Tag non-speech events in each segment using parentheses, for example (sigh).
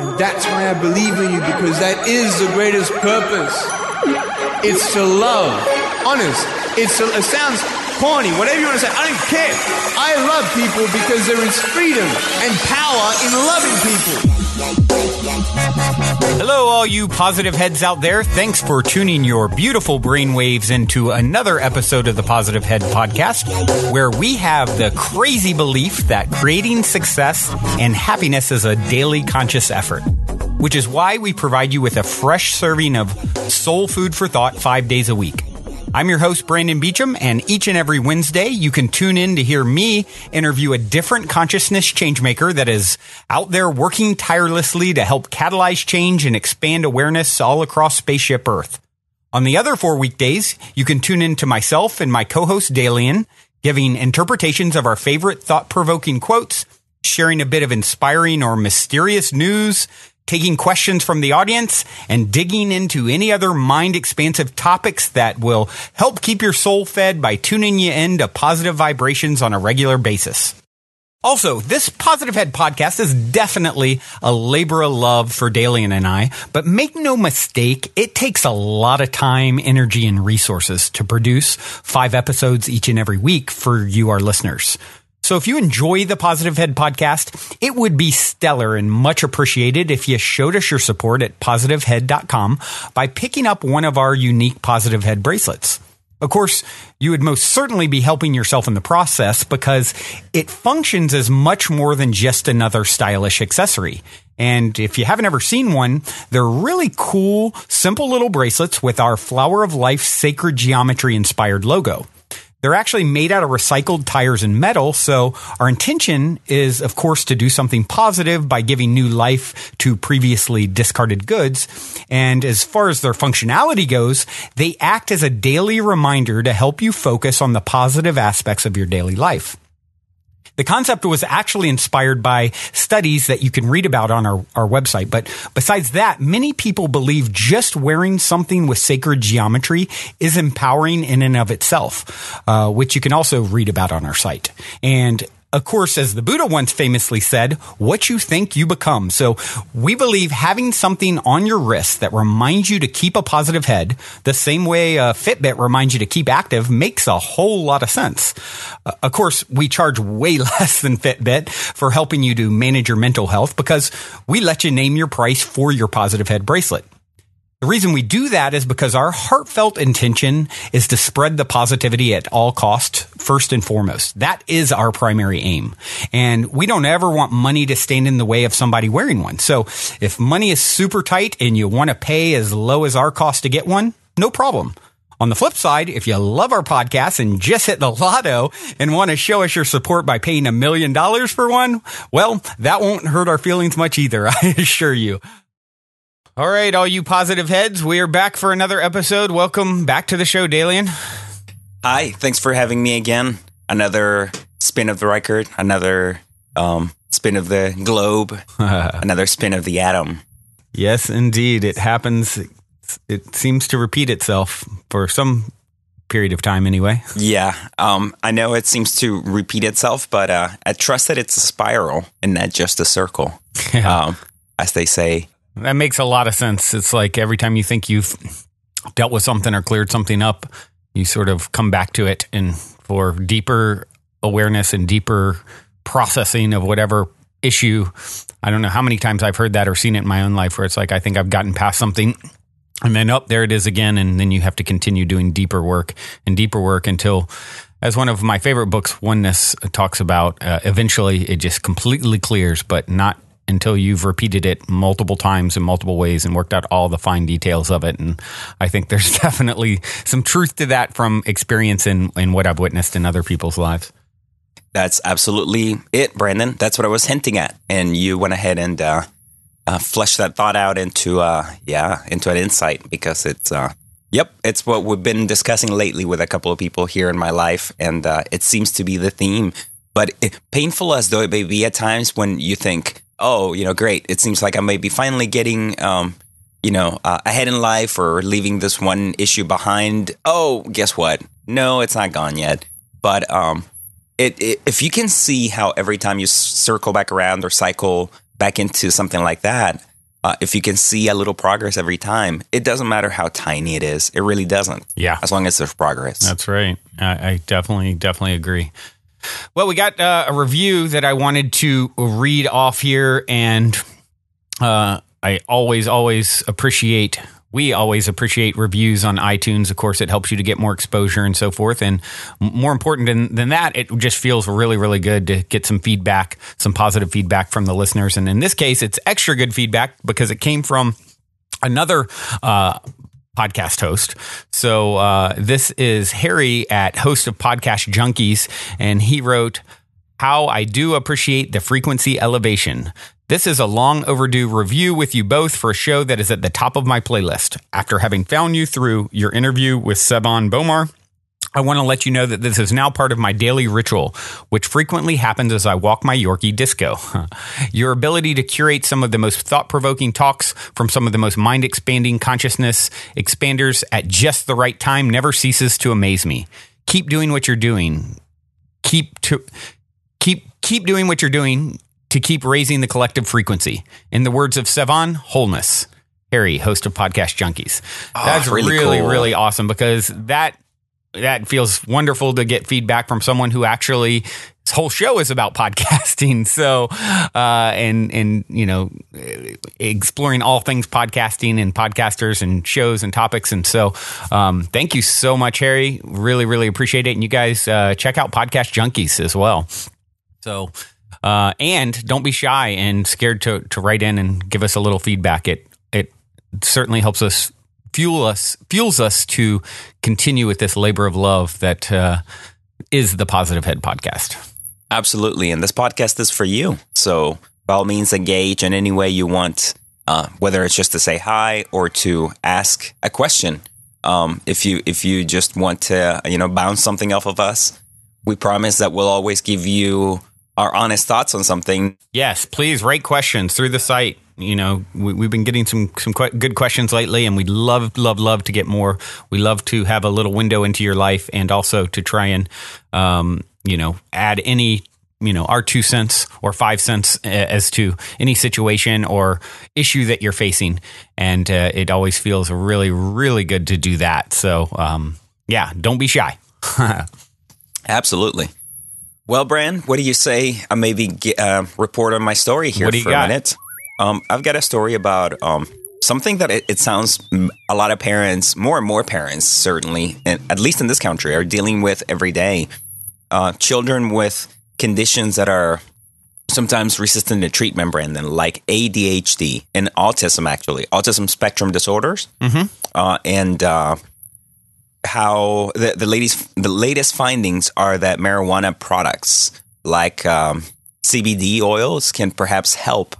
And that's why I believe in you because that is the greatest purpose. It's to love. Honest. It's to, it sounds corny, whatever you want to say. I don't care. I love people because there is freedom and power in loving people. Hello, all you positive heads out there. Thanks for tuning your beautiful brainwaves into another episode of the Positive Head Podcast, where we have the crazy belief that creating success and happiness is a daily conscious effort, which is why we provide you with a fresh serving of soul food for thought five days a week. I'm your host, Brandon Beachum, and each and every Wednesday, you can tune in to hear me interview a different consciousness changemaker that is out there working tirelessly to help catalyze change and expand awareness all across Spaceship Earth. On the other four weekdays, you can tune in to myself and my co-host Dalien, giving interpretations of our favorite thought-provoking quotes, sharing a bit of inspiring or mysterious news, taking questions from the audience, and digging into any other mind expansive topics that will help keep your soul fed by tuning you in to positive vibrations on a regular basis. Also, this Positive Head podcast is definitely a labor of love for Dalien and I, but make no mistake, it takes a lot of time, energy, and resources to produce five episodes each and every week for you, our listeners. So if you enjoy the Positive Head podcast, it would be stellar and much appreciated if you showed us your support at positivehead.com by picking up one of our unique Positive Head bracelets. Of course, you would most certainly be helping yourself in the process because it functions as much more than just another stylish accessory. And if you haven't ever seen one, they're really cool, simple little bracelets with our Flower of Life sacred geometry inspired logo. They're actually made out of recycled tires and metal. So our intention is, of course, to do something positive by giving new life to previously discarded goods. And as far as their functionality goes, they act as a daily reminder to help you focus on the positive aspects of your daily life. The concept was actually inspired by studies that you can read about on our, our website. But besides that, many people believe just wearing something with sacred geometry is empowering in and of itself, uh, which you can also read about on our site. And of course, as the Buddha once famously said, what you think you become. So we believe having something on your wrist that reminds you to keep a positive head, the same way a Fitbit reminds you to keep active, makes a whole lot of sense. Uh, of course, we charge way (laughs) less than Fitbit for helping you to manage your mental health because we let you name your price for your positive head bracelet. The reason we do that is because our heartfelt intention is to spread the positivity at all costs, first and foremost. That is our primary aim. And we don't ever want money to stand in the way of somebody wearing one. So if money is super tight and you want to pay as low as our cost to get one, no problem. On the flip side, if you love our podcast and just hit the lotto and want to show us your support by paying a million dollars for one, well, that won't hurt our feelings much either, (laughs) I assure you. All right, all you positive heads, we are back for another episode. Welcome back to the show, Dalien. Hi, thanks for having me again. Another spin of the record, another um, spin of the globe, (laughs) another spin of the atom. Yes, indeed. It happens. It seems to repeat itself for some period of time, anyway. Yeah, um, I know it seems to repeat itself, but uh, I trust that it's a spiral and not just a circle. (laughs) Yeah. Um, as they say, That makes a lot of sense. It's like every time you think you've dealt with something or cleared something up, you sort of come back to it and for deeper awareness and deeper processing of whatever issue. I don't know how many times I've heard that or seen it in my own life where it's like I think I've gotten past something and then up there it is again and then you have to continue doing deeper work and deeper work until as one of my favorite books oneness talks about uh, eventually it just completely clears but not until you've repeated it multiple times in multiple ways and worked out all the fine details of it and i think there's (laughs) definitely some truth to that from experience in what i've witnessed in other people's lives that's absolutely it, Brandon. That's what I was hinting at, and you went ahead and uh, uh, fleshed that thought out into, uh, yeah, into an insight because it's, uh, yep, it's what we've been discussing lately with a couple of people here in my life, and uh, it seems to be the theme. But it, painful as though it may be at times when you think, oh, you know, great, it seems like I may be finally getting, um, you know, uh, ahead in life or leaving this one issue behind. Oh, guess what? No, it's not gone yet. But um, it, it, if you can see how every time you circle back around or cycle back into something like that, uh, if you can see a little progress every time, it doesn't matter how tiny it is. It really doesn't. Yeah. As long as there's progress. That's right. I, I definitely, definitely agree. Well, we got uh, a review that I wanted to read off here, and uh, I always, always appreciate. We always appreciate reviews on iTunes. Of course, it helps you to get more exposure and so forth. And more important than, than that, it just feels really, really good to get some feedback, some positive feedback from the listeners. And in this case, it's extra good feedback because it came from another uh, podcast host. So uh, this is Harry at host of Podcast Junkies, and he wrote, "How I do appreciate the frequency elevation." This is a long overdue review with you both for a show that is at the top of my playlist. After having found you through your interview with Sevan Bomar, I want to let you know that this is now part of my daily ritual, which frequently happens as I walk my Yorkie disco. (laughs) Your ability to curate some of the most thought provoking talks from some of the most mind expanding consciousness expanders at just the right time never ceases to amaze me. Keep doing what you're doing. Keep to keep keep doing what you're doing to keep raising the collective frequency. In the words of Sevan, wholeness. Harry, host of Podcast Junkies. Ah, That's really really, cool. really awesome because that that feels wonderful to get feedback from someone who actually his whole show is about (laughs) podcasting. So, uh, and and you know, exploring all things podcasting and podcasters and shows and topics. And so, um, thank you so much, Harry. Really, really appreciate it. And you guys uh, check out Podcast Junkies as well. So, uh, and don't be shy and scared to to write in and give us a little feedback. It it certainly helps us fuel us fuels us to continue with this labor of love that uh, is the Positive Head podcast. Absolutely. And this podcast is for you. So by all means, engage in any way you want, uh, whether it's just to say hi or to ask a question. Um, if you if you just want to, you know, bounce something off of us, we promise that we'll always give you our honest thoughts on something. Yes, please write questions through the site. You know, we, we've been getting some some good questions lately, and we'd love, love, love to get more. We love to have a little window into your life, and also to try and, um, you know, add any, you know, our two cents or five cents as to any situation or issue that you're facing. And uh, it always feels really, really good to do that. So, um, yeah, don't be shy. (laughs) Absolutely. Well, Bran, what do you say? I maybe get, uh, report on my story here What do you for a minute. Um, I've got a story about um, something that it, it sounds a lot of parents, more and more parents, certainly, and at least in this country, are dealing with every day. Uh, children with conditions that are sometimes resistant to treatment, Brandon, like ADHD and autism, actually, autism spectrum disorders, uh, and uh, how the, the latest the latest findings are that marijuana products like um, CBD oils can perhaps help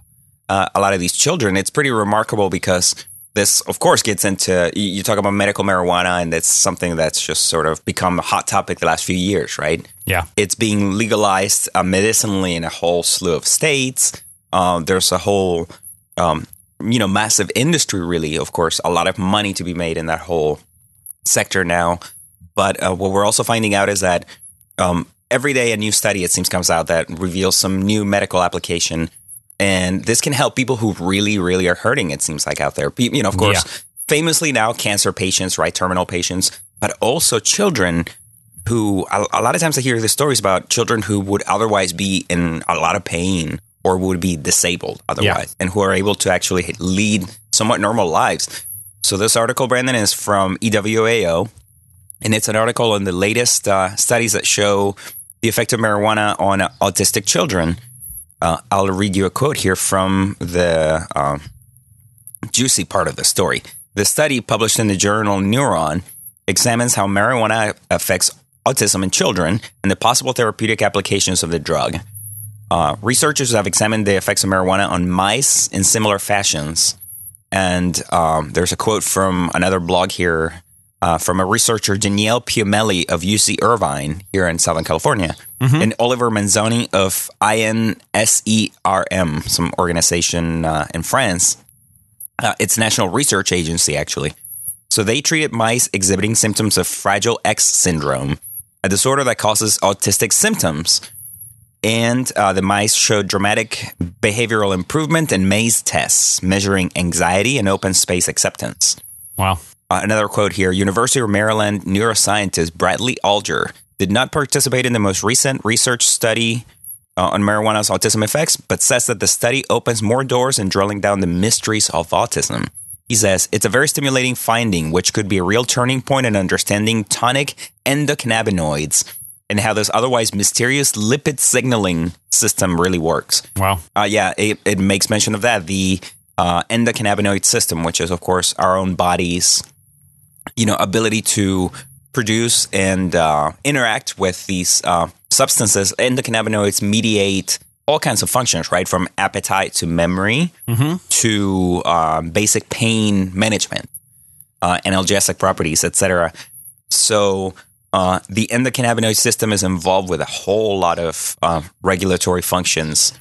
uh, a lot of these children. It's pretty remarkable because this, of course, gets into you, talk about medical marijuana, and that's something that's just sort of become a hot topic the last few years, right? Yeah. It's being legalized uh, medicinally in a whole slew of states. Um, there's a whole, um, you know, massive industry, really. Of course, a lot of money to be made in that whole sector now. But uh, what we're also finding out is that um, every day a new study, it seems, comes out that reveals some new medical application. And this can help people who really, really are hurting, it seems like out there. You know, of course, Yeah. famously now cancer patients, right? Terminal patients, but also children who a, lot of times I hear the stories about children who would otherwise be in a lot of pain or would be disabled otherwise and who are able to actually lead somewhat normal lives. So this article, Brandon, is from EWAO, and it's an article on the latest uh, studies that show the effect of marijuana on uh, autistic children. Uh, I'll read you a quote here from the um, juicy part of the story. The study, published in the journal Neuron, examines how marijuana affects autism in children and the possible therapeutic applications of the drug. Uh, researchers have examined the effects of marijuana on mice in similar fashions. And um, there's a quote from another blog here uh, from a researcher, Daniele Piomelli of UC Irvine here in Southern California, and Oliver Manzoni of INSERM, some organization uh, in France. Uh, it's national research agency, actually. So they treated mice exhibiting symptoms of Fragile X syndrome, a disorder that causes autistic symptoms. And uh, the mice showed dramatic behavioral improvement in maze tests, measuring anxiety and open space acceptance. Wow. Uh, another quote here University of Maryland neuroscientist Bradley Alger did not participate in the most recent research study uh, on marijuana's autism effects, but says that the study opens more doors in drilling down the mysteries of autism. He says it's a very stimulating finding, which could be a real turning point in understanding tonic endocannabinoids and how this otherwise mysterious lipid signaling system really works. Wow. Uh, yeah, it, it makes mention of that. The uh, endocannabinoid system, which is, of course, our own body's, you know, ability to produce and uh, interact with these uh, substances. Endocannabinoids mediate all kinds of functions, right? From appetite to memory to um, basic pain management, uh, analgesic properties, etc. So uh, the endocannabinoid system is involved with a whole lot of uh, regulatory functions.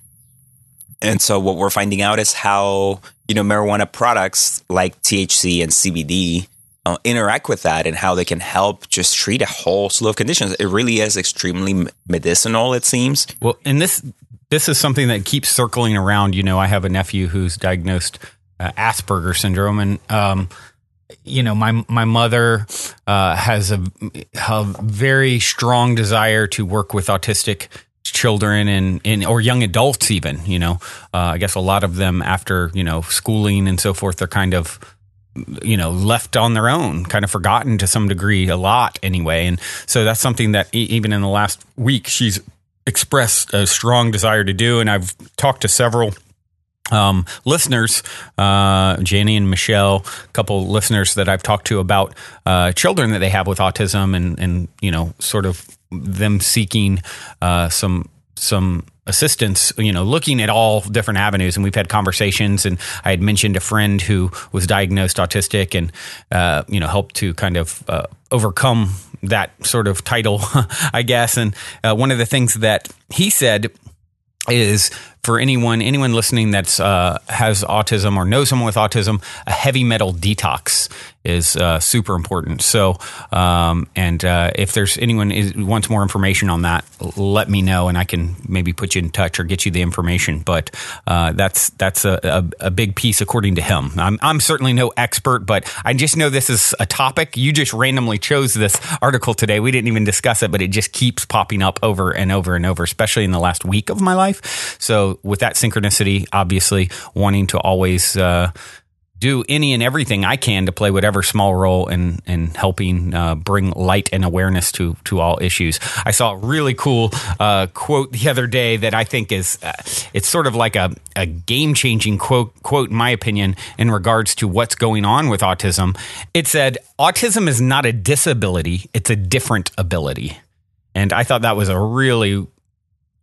And so what we're finding out is how, you know, marijuana products like THC and CBD uh, interact with that and how they can help just treat a whole slew of conditions. It really is extremely medicinal, it seems. Well, and this this is something that keeps circling around. You know, I have a nephew who's diagnosed uh, Asperger syndrome, and um, you know, my my mother uh, has a, a very strong desire to work with autistic children and, and or young adults even you know uh, i guess a lot of them after you know schooling and so forth they're kind of you know left on their own kind of forgotten to some degree a lot anyway. And so that's something that even in the last week she's expressed a strong desire to do. And i've talked to several um, listeners, uh, Jenny and Michelle, a couple listeners that I've talked to about uh, children that they have with autism, and and you know, sort of them seeking uh, some some assistance, you know, looking at all different avenues. And we've had conversations. And I had mentioned a friend who was diagnosed autistic, and uh, you know, helped to kind of uh, overcome that sort of title, (laughs) I guess. And uh, one of the things that he said is for anyone anyone listening that's uh, has autism or knows someone with autism, a heavy metal detox is uh, super important. So, um, and uh, if there's anyone is, wants more information on that, let me know, and I can maybe put you in touch or get you the information. But uh, that's that's a, a, a big piece according to him. I'm, I'm certainly no expert, but I just know this is a topic. You just randomly chose this article today. We didn't even discuss it, but it just keeps popping up over and over and over, especially in the last week of my life. So, with that synchronicity, obviously wanting to always. Uh, do any and everything I can to play whatever small role in in helping uh, bring light and awareness to to all issues. I saw a really cool uh, quote the other day that I think is uh, it's sort of like a, a game changing quote quote in my opinion in regards to what's going on with autism. It said, "Autism is not a disability; it's a different ability." And I thought that was a really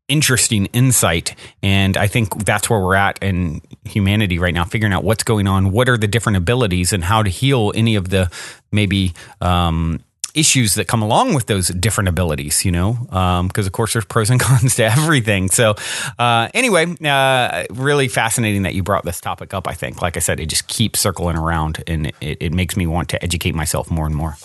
interesting insight. And I think that's where we're at in humanity right now, figuring out what's going on, what are the different abilities, and how to heal any of the maybe um, issues that come along with those different abilities, you know, because of course there's pros and (laughs) cons to everything. So, uh, anyway, uh, really fascinating that you brought this topic up. I think, like I said, it just keeps circling around and it, it makes me want to educate myself more and more.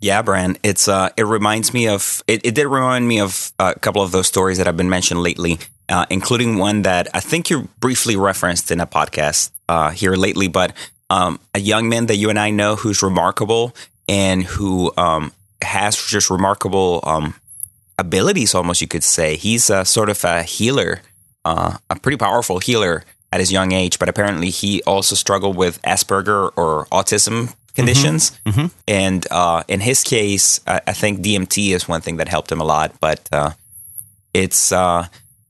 Yeah, Bran. It's uh, it reminds me of it. It did remind me of a couple of those stories that have been mentioned lately, uh, including one that I think you briefly referenced in a podcast uh, here lately. But um, a young man that you and I know who's remarkable and who um, has just remarkable um, abilities, almost you could say. He's a sort of a healer, uh, a pretty powerful healer at his young age. But apparently, he also struggled with Asperger or autism conditions. Mm-hmm. And uh, in his case, I, I, think DMT is one thing that helped him a lot. But uh, it's uh,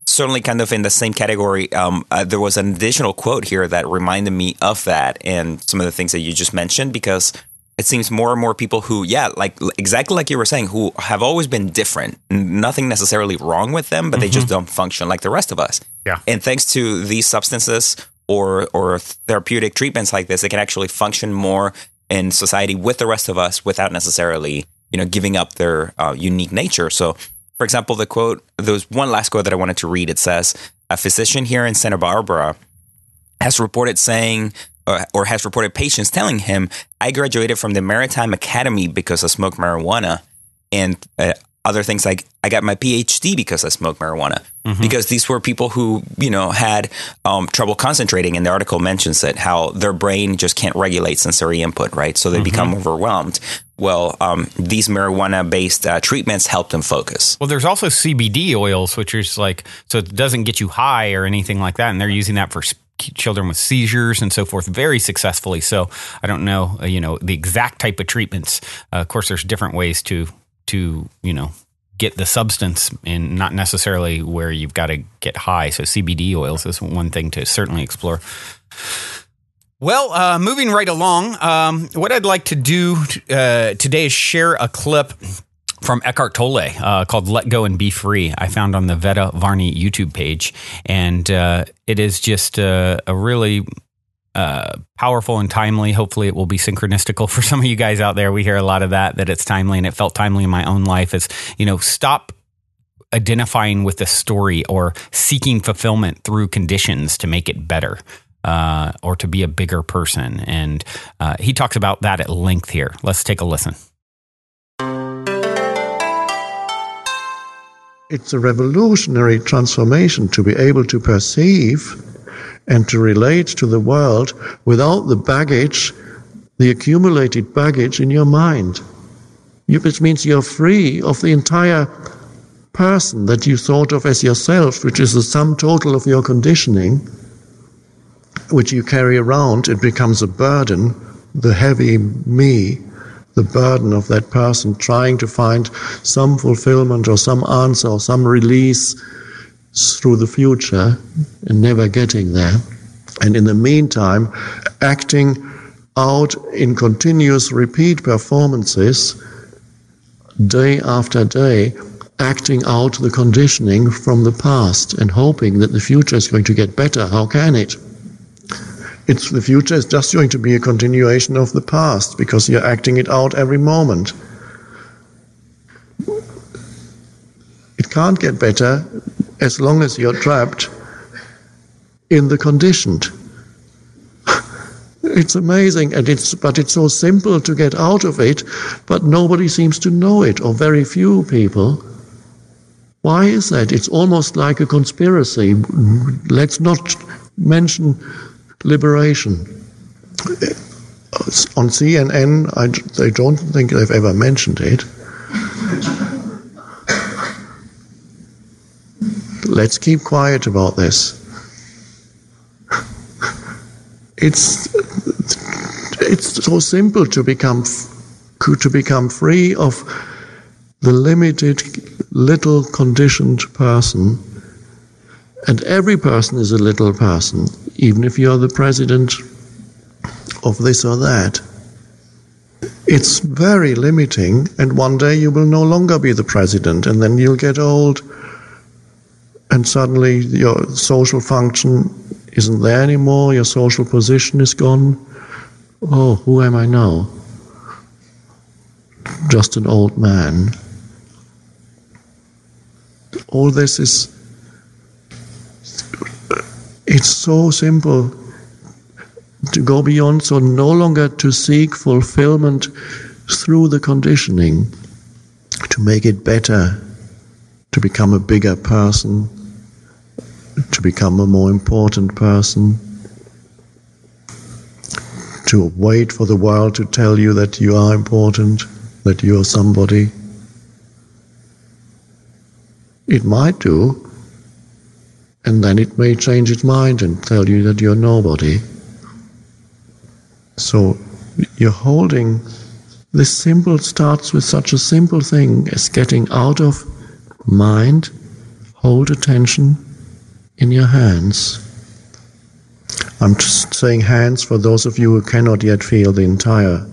certainly kind of in the same category. Um, uh, there was an additional quote here that reminded me of that and some of the things that you just mentioned because it seems more and more people who, yeah, like exactly like you were saying, who have always been different. Nothing necessarily wrong with them, but mm-hmm. they just don't function like the rest of us. Yeah. And thanks to these substances or or therapeutic treatments like this, they can actually function more in society with the rest of us without necessarily, you know, giving up their uh, unique nature. So, for example, the quote, there's one last quote that I wanted to read. It says, a physician here in Santa Barbara has reported saying, uh, or has reported patients telling him, I graduated from the Maritime Academy because I smoked marijuana. And uh, other things like I got my PhD because I smoked marijuana. Mm-hmm. Because these were people who, you know, had um, trouble concentrating. And the article mentions that how their brain just can't regulate sensory input, right? So they become Mm-hmm. overwhelmed. Well, um, these marijuana based uh, treatments help them focus. Well, there's also CBD oils, which is like, so it doesn't get you high or anything like that. And they're using that for children with seizures and so forth very successfully. So I don't know, uh, you know, the exact type of treatments. Uh, of course, there's different ways to, to, you know, get the substance and not necessarily where you've got to get high. So CBD oils is one thing to certainly explore. Well, uh, moving right along, um, what I'd like to do uh, today is share a clip from Eckhart Tolle uh, called "Let Go and Be Free." I found on the Veda Varney YouTube page, and uh, it is just uh, a really uh, powerful and timely. Hopefully, it will be synchronistical for (laughs) some of you guys out there. We hear a lot of that that it's timely, and it felt timely in my own life. Is you know, stop identifying with the story or seeking fulfillment through conditions to make it better. Uh, or to be a bigger person. And uh, he talks about that at length here. Let's take a listen. It's a revolutionary transformation to be able to perceive and to relate to the world without the baggage, the accumulated baggage in your mind. Which means you're free of the entire person that you thought of as yourself, which is the sum total of your conditioning, which you carry around. It becomes a burden, the heavy me, the burden of that person trying to find some fulfillment or some answer or some release through the future and never getting there. And in the meantime, acting out in continuous repeat performances day after day, acting out the conditioning from the past and hoping that the future is going to get better. How can it? It's the future is just going to be a continuation of the past because you're acting it out every moment. It can't get better as long as you're trapped in the conditioned. (laughs) It's amazing, and it's but it's so simple to get out of it, but nobody seems to know it, or very few people. Why is that? It's almost like a conspiracy. Let's not mention liberation. On CNN, I, they don't think they've ever mentioned it. (laughs) Let's keep quiet about this. It's it's so simple to become to become free of the limited little conditioned person. And every person is a little person even if you're the president of this or that. It's very limiting and one day you will no longer be the president and then you'll get old and suddenly your social function isn't there anymore your social position is gone. Oh who am i now? Just an old man. All this is it's so simple to go beyond so no longer to seek fulfillment through the conditioning to make it better to become a bigger person to become a more important person to wait for the world to tell you that you are important that you are somebody it might do and then it may change its mind and tell you that you're nobody. So you're holding this simple starts with such a simple thing as getting out of mind, hold attention in your hands. I'm just saying hands for those of you who cannot yet feel the entire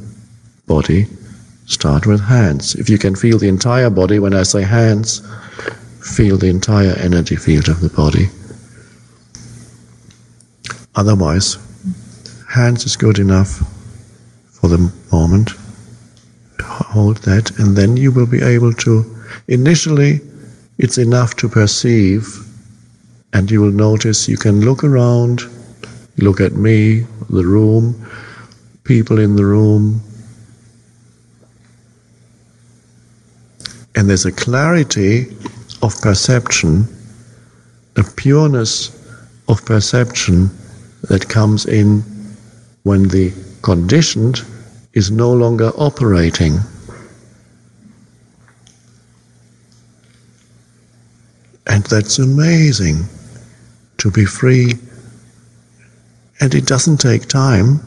body. Start with hands. If you can feel the entire body, when I say hands, feel the entire energy field of the body. Otherwise, hands is good enough for the moment. Hold that, and then you will be able to. Initially, it's enough to perceive, and you will notice you can look around, look at me, the room, people in the room, And there's a clarity of perception, a pureness of perception that comes in when the conditioned is no longer operating. And that's amazing to be free. And it doesn't take time.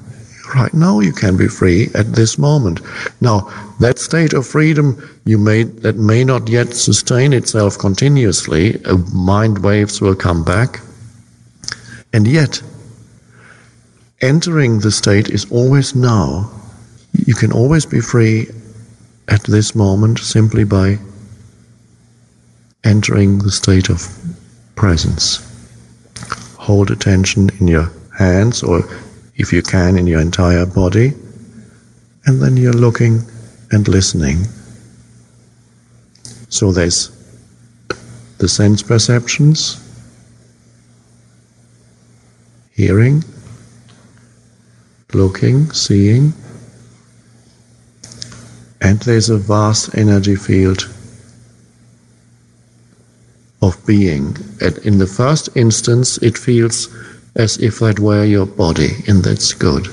Right now you can be free at this moment. Now, that state of freedom you may, that may not yet sustain itself continuously, uh, mind waves will come back. And yet, entering the state is always now. You can always be free at this moment simply by entering the state of presence. Hold attention in your hands or if you can in your entire body and then you're looking and listening. So there's the sense perceptions, hearing, looking, seeing, and there's a vast energy field of being. And in the first instance, it feels as if that were your body, and that's good.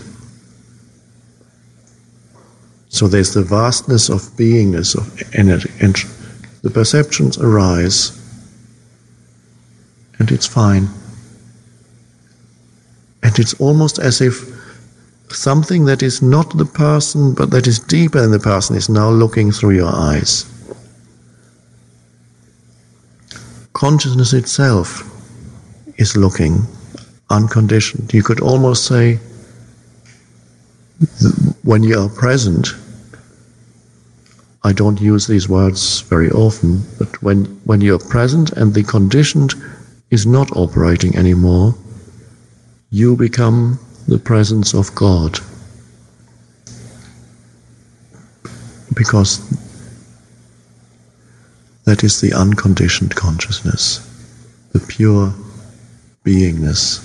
So there's the vastness of beingness, of energy, and the perceptions arise, and it's fine. And it's almost as if something that is not the person, but that is deeper than the person, is now looking through your eyes. Consciousness itself is looking unconditioned. You could almost say, when you are present, I don't use these words very often, but when, when you're present and the conditioned is not operating anymore, you become the presence of God. Because that is the unconditioned consciousness, the pure beingness,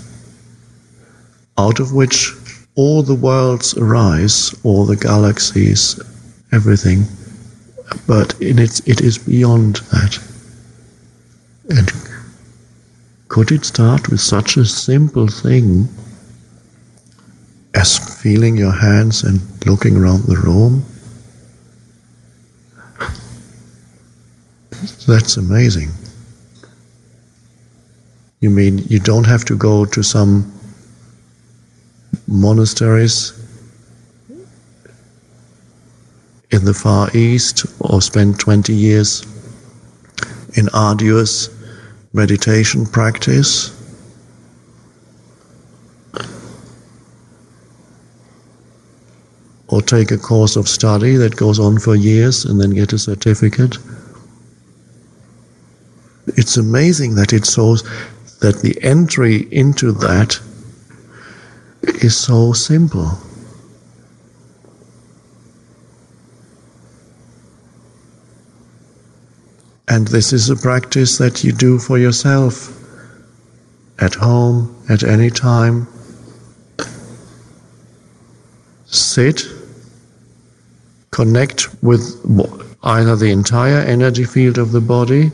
out of which all the worlds arise, all the galaxies, everything, but in its, it is beyond that. And could it start with such a simple thing as feeling your hands and looking around the room? That's amazing. You mean you don't have to go to some monasteries in the Far East or spend 20 years in arduous meditation practice? Or take a course of study that goes on for years and then get a certificate? It's amazing that it shows that the entry into that is so simple. And this is a practice that you do for yourself at home, at any time. Sit, connect with either the entire energy field of the body,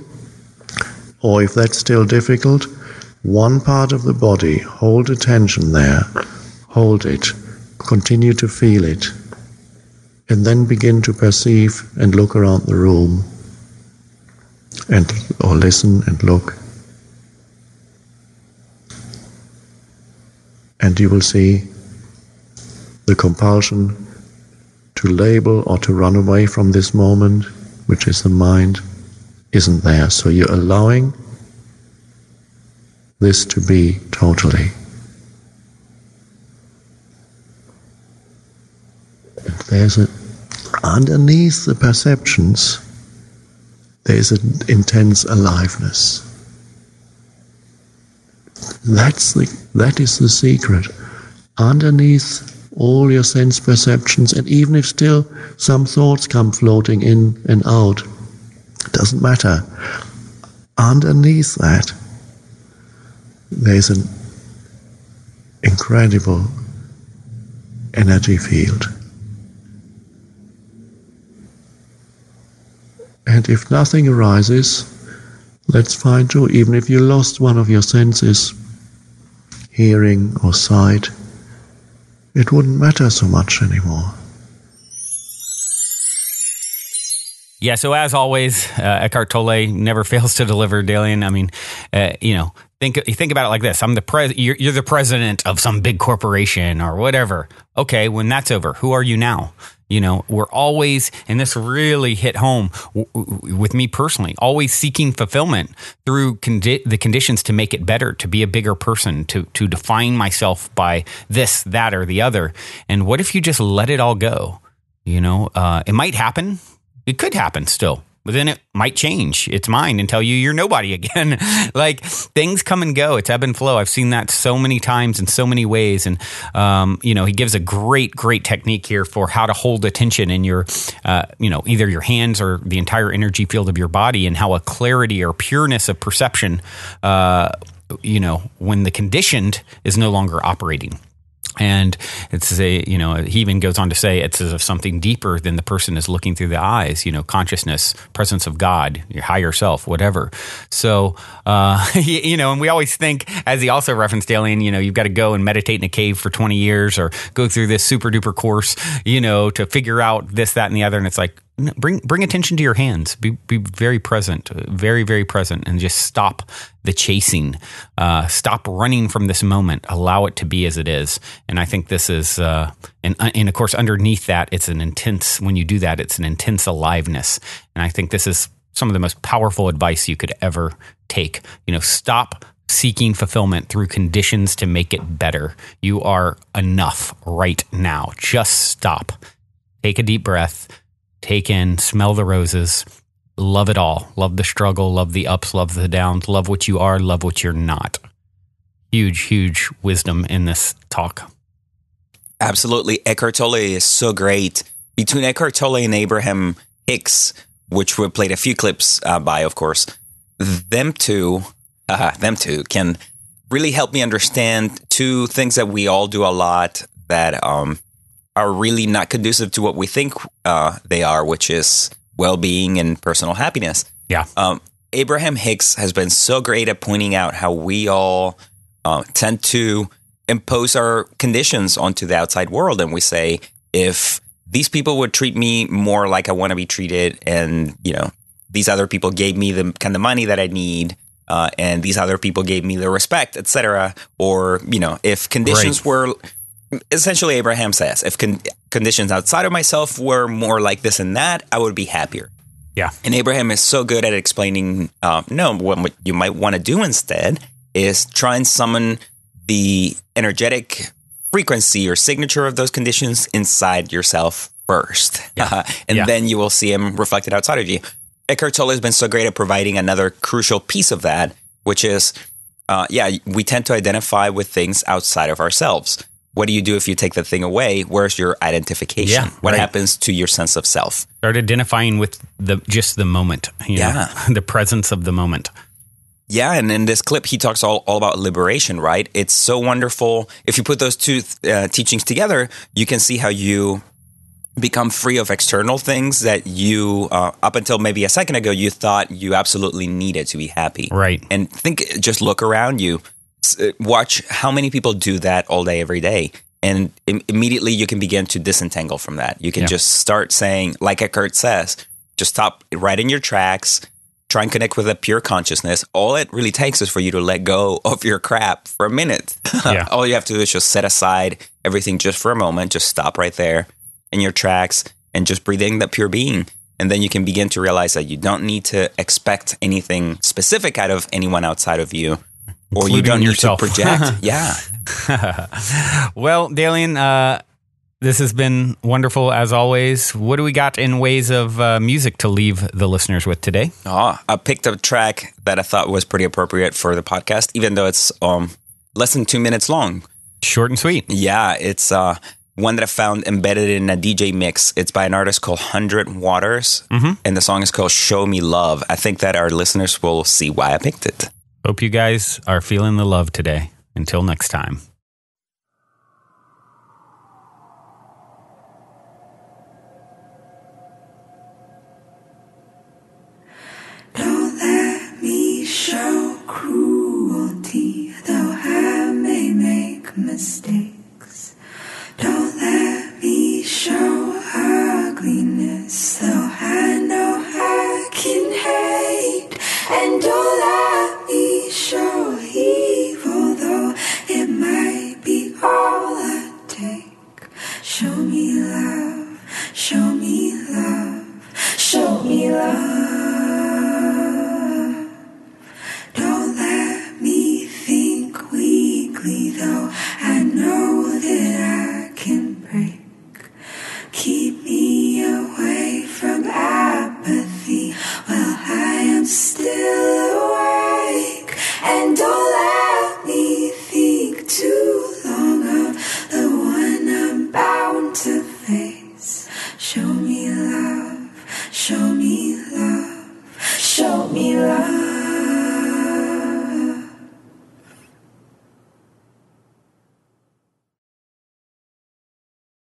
or if that's still difficult, one part of the body, hold attention there, hold it, continue to feel it, and then begin to perceive and look around the room and or listen and look. And you will see the compulsion to label or to run away from this moment, which is the mind, isn't there. So you're allowing this to be totally. There's a, underneath the perceptions, there is an intense aliveness. That's the, that is the secret. Underneath all your sense perceptions, and even if still some thoughts come floating in and out, doesn't matter. Underneath that, there's an incredible energy field. And if nothing arises, let's find true. Even if you lost one of your senses, hearing or sight, it wouldn't matter so much anymore. Yeah, so as always, uh, Eckhart Tolle never (laughs) fails to deliver, Dalien. I mean, uh, you know, think think about it like this: I'm the pres, you're, you're the president of some big corporation or whatever. Okay, when that's over, who are you now? You know, we're always, and this really hit home w- w- with me personally, always seeking fulfillment through condi- the conditions to make it better, to be a bigger person, to, to define myself by this, that, or the other. And what if you just let it all go? You know, uh, it might happen. It could happen still but then it might change its mind and tell you you're nobody (laughs) again. like things come and go. It's ebb and flow. I've seen that so many times in so many ways. And, um, you know, he gives a great, great technique here for how to hold attention in your, uh, you know, either your hands or the entire energy field of your body and how a clarity or pureness of perception, uh, you know, when the conditioned is no longer operating. And it's a, you know, he even goes on to say it's as if something deeper than the person is looking through the eyes, you know, consciousness, presence of God, your higher self, whatever. So, uh, (laughs) you know, and we always think, as he also referenced, Alien, you know, you've got to go and meditate in a cave for 20 years or go through this super duper course, you know, to figure out this, that, and the other. And it's like, bring bring attention to your hands. Be be very present, very very present, and just stop the chasing. Uh, stop running from this moment. Allow it to be as it is. And I think this is, uh, and uh, and of course underneath that, it's an intense. When you do that, it's an intense aliveness. And I think this is some of the most powerful advice you could ever take. You know, stop seeking fulfillment through conditions to make it better. You are enough right now. Just stop. Take a deep breath take in, smell the roses, love it all. Love the struggle, love the ups, love the downs, love what you are, love what you're not. Huge, huge wisdom in this talk. Absolutely. Eckhart Tolle is so great. Between Eckhart Tolle and Abraham Hicks, which we played a few clips uh, by, of course, them two, uh, them two can really help me understand two things that we all do a lot that um, are really not conducive to what we think uh, they are, which is well being and personal happiness. Yeah. Um, Abraham Hicks has been so great at pointing out how we all uh, tend to impose our conditions onto the outside world. And we say, if these people would treat me more like I want to be treated, and, you know, these other people gave me the kind of money that I need, uh, and these other people gave me the respect, etc. Or, you know, if conditions right. were essentially Abraham says, if con- conditions outside of myself were more like this and that, I would be happier. Yeah. And Abraham is so good at explaining, uh, no, what, you might want to do instead is try and summon the energetic frequency or signature of those conditions inside yourself first. Yeah. Uh, (laughs) and yeah. then you will see them reflected outside of you. Eckhart Tolle has been so great at providing another crucial piece of that, which is, uh, yeah, we tend to identify with things outside of ourselves what do you do if you take the thing away? Where's your identification? Yeah, what right. happens to your sense of self? Start identifying with the just the moment. yeah, know, (laughs) the presence of the moment. Yeah, and in this clip, he talks all, all about liberation, right? It's so wonderful. If you put those two uh, teachings together, you can see how you become free of external things that you, uh, up until maybe a second ago, you thought you absolutely needed to be happy. Right. And think, just look around you Uh, watch how many people do that all day, every day. And Im- immediately you can begin to disentangle from that. You can yeah. just start saying, like Eckhart says, just stop right in your tracks, try and connect with a pure consciousness. All it really takes is for you to let go of your crap for a minute. (laughs) Yeah. all you have to do is just set aside everything just for a moment, just stop right there in your tracks and just breathe in that pure being. And then you can begin to realize that you don't need to expect anything specific out of anyone outside of you or you don't yourself. need to project. (laughs) yeah. (laughs) well, Dalien, uh, this has been wonderful as always. What do we got in ways of uh, music to leave the listeners with today? Oh, I picked a track that I thought was pretty appropriate for the podcast, even though it's um, less than two minutes long. Short and sweet. Yeah, it's uh, one that I found embedded in a DJ mix. It's by an artist called Hundred Waters, mm-hmm. and the song is called "Show Me Love." I think that our listeners will see why I picked it. Hope you guys are feeling the love today. Until next time. Don't let me show cruelty, though I may make mistakes. Don't let me show ugliness.